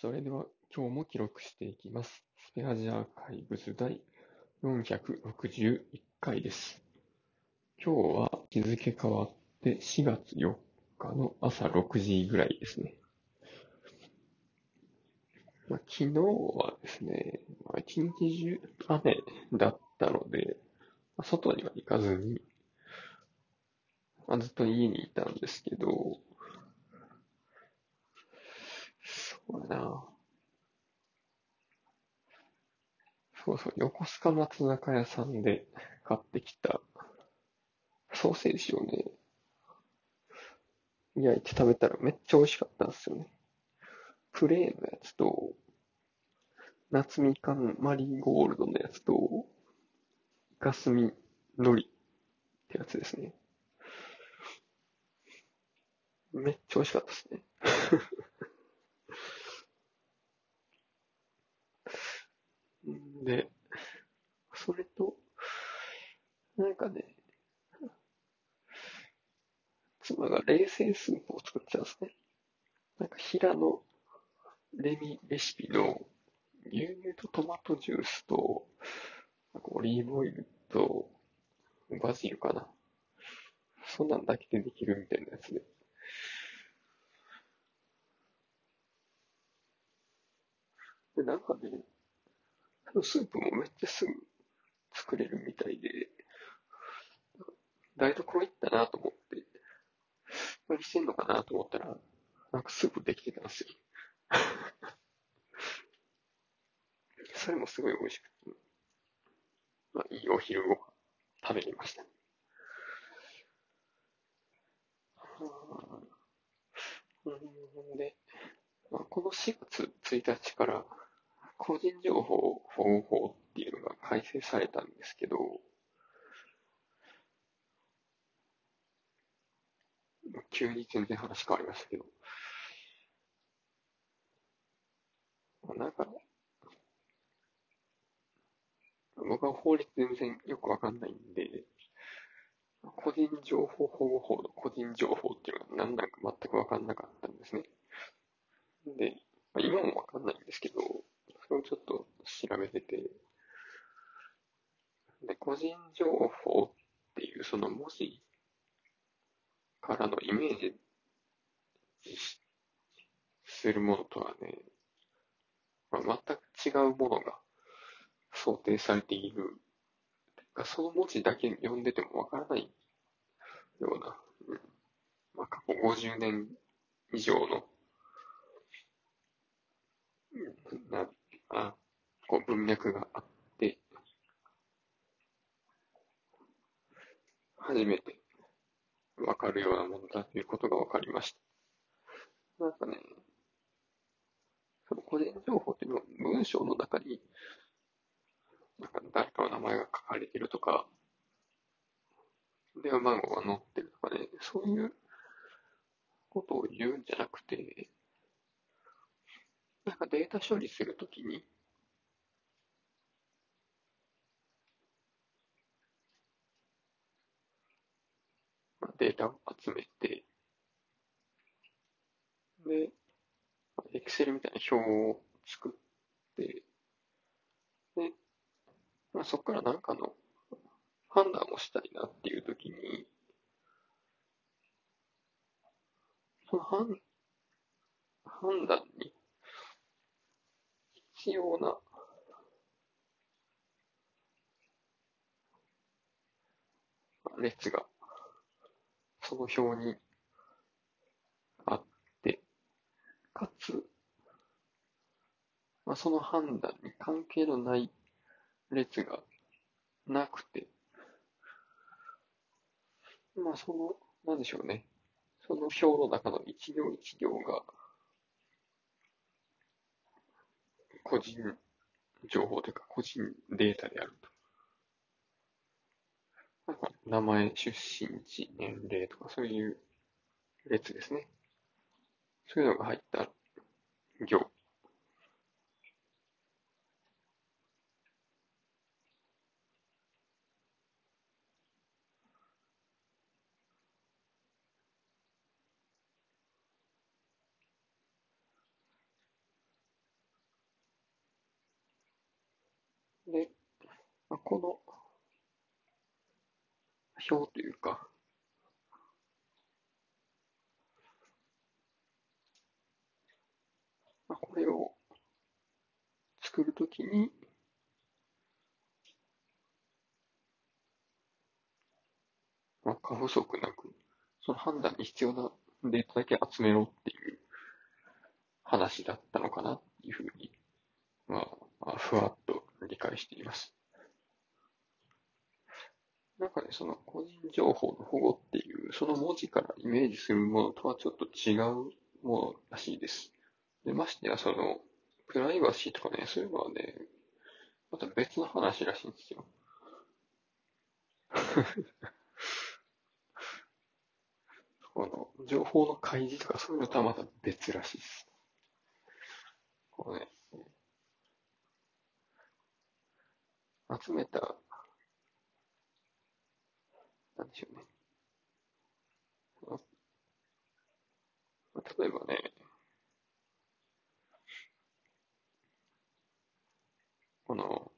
それでは今日も記録していきます。スペアジアーカイブズ第461回です。今日は日付変わって4月4日の朝6時ぐらいですね。まあ、昨日はですね、まあ、一日中雨だったので、まあ外には行かずに、まあずっと家にいたんですけど、そうだな。そうそう、横須賀松坂屋さんで買ってきたソーセージをね、焼いて食べたらめっちゃ美味しかったんですよね。プレーンのやつと、夏みかんマリーゴールドのやつと、イカスミ海苔ってやつですね。めっちゃ美味しかったですね。んで、それと、なんかね、妻が冷製スープを作ってたんですね。なんか平野レミレシピの牛乳とトマトジュースと、オリーブオイルとバジルかな。そんなんだけでできるみたいなやつで。で、なんかね、スープもめっちゃすぐ作れるみたいで、台所行ったなと思って、何してんのかなと思ったら、なんかスープできてたんですよ。それもすごい美味しくて、まあ、いいお昼ご飯食べれました。はあんで、まあ、この4月1日から個人情報保護法っていうのが改正されたんですけど、急に全然話変わりましたけど、なんか、僕は法律全然よくわかんないんで、個人情報保護法の個人情報っていうのが何なのか全くわかんなかったんですね。で、今もわかんないんですけど、それをちょっと調べてて、で、個人情報っていうその文字からのイメージするものとはね、まあ、全く違うものが想定されている。その文字だけ読んでてもわからないような、うんまあ、過去50年以上の、うんなあこう文脈があって、初めてわかるようなものだということがわかりました。なんかね、その個人情報っていうのは文章の中に、なんか誰かの名前が書かれてるとか、電話番号が載ってるとかね、そういうことを言うんじゃなくて、なんかデータ処理するときに、まあデータを集めて、で、エクセルみたいな表を作って、で、まあ、そこから何かの判断をしたいなっていうときに、その判判断に必要な列がその表にあって、かつ、まあ、その判断に関係のない列がなくて、まあその、なんでしょうね。その表の中の一行一行が、個人情報というか個人データであると。なんか名前、出身地、年齢とかそういう列ですね。そういうのが入った行。まあ、この表というか、まあ、これを作るときに、まあ、過不足なく、その判断に必要なデータだけ集めろっていう話だったのかなっていうふうに、まあ、ふわっと理解しています。なんかね、その個人情報の保護っていう、その文字からイメージするものとはちょっと違うものらしいです。で、ましてやその、プライバシーとかね、そういうのはね、また別の話らしいんですよ。この、情報の開示とかそういうのとはまた別らしいです。こうね、集めたなんでしょうね。例えばね、この、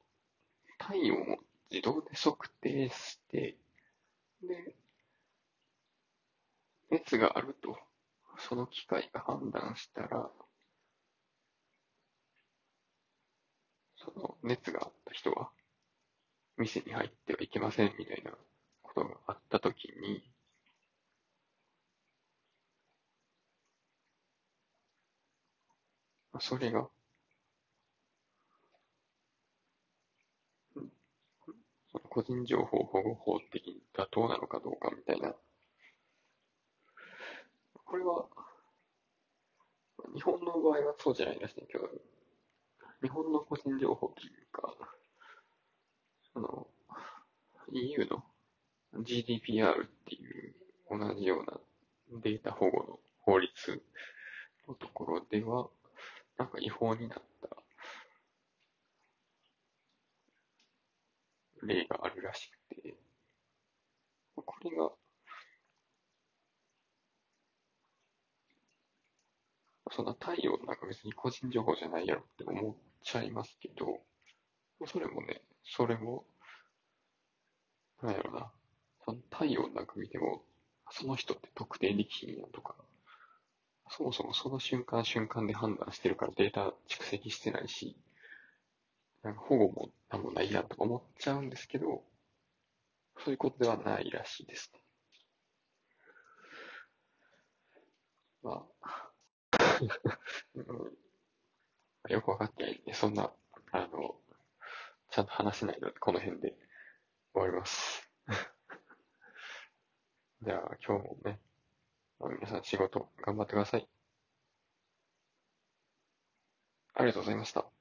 体温を自動で測定して、で、熱があると、その機械が判断したら、その熱があった人は、店に入ってはいけませんみたいなことがあったときに、それが、その個人情報保護法的に妥当なのかどうかみたいな。これは、日本の場合はそうじゃないらしいけど、日本の個人情報というか、その、EU の GDPR っていう同じようなデータ保護の法律のところでは、なんか違法になった例があるらしくて、これが、そんな太陽なんか別に個人情報じゃないやろって思っちゃいますけど、それもね、それも、なんやろな、その太陽なんか見ても、その人って特定できひんやとか、そもそもその瞬間瞬間で判断してるからデータ蓄積してないし、なんか保護もなんもないやとか思っちゃうんですけど、そういうことではないらしいですね。まあ、うんよくわかってないんで、そんな、あの、ちゃんと話せないので、この辺で終わります。じゃあ今日もね、皆さん仕事頑張ってください。ありがとうございました。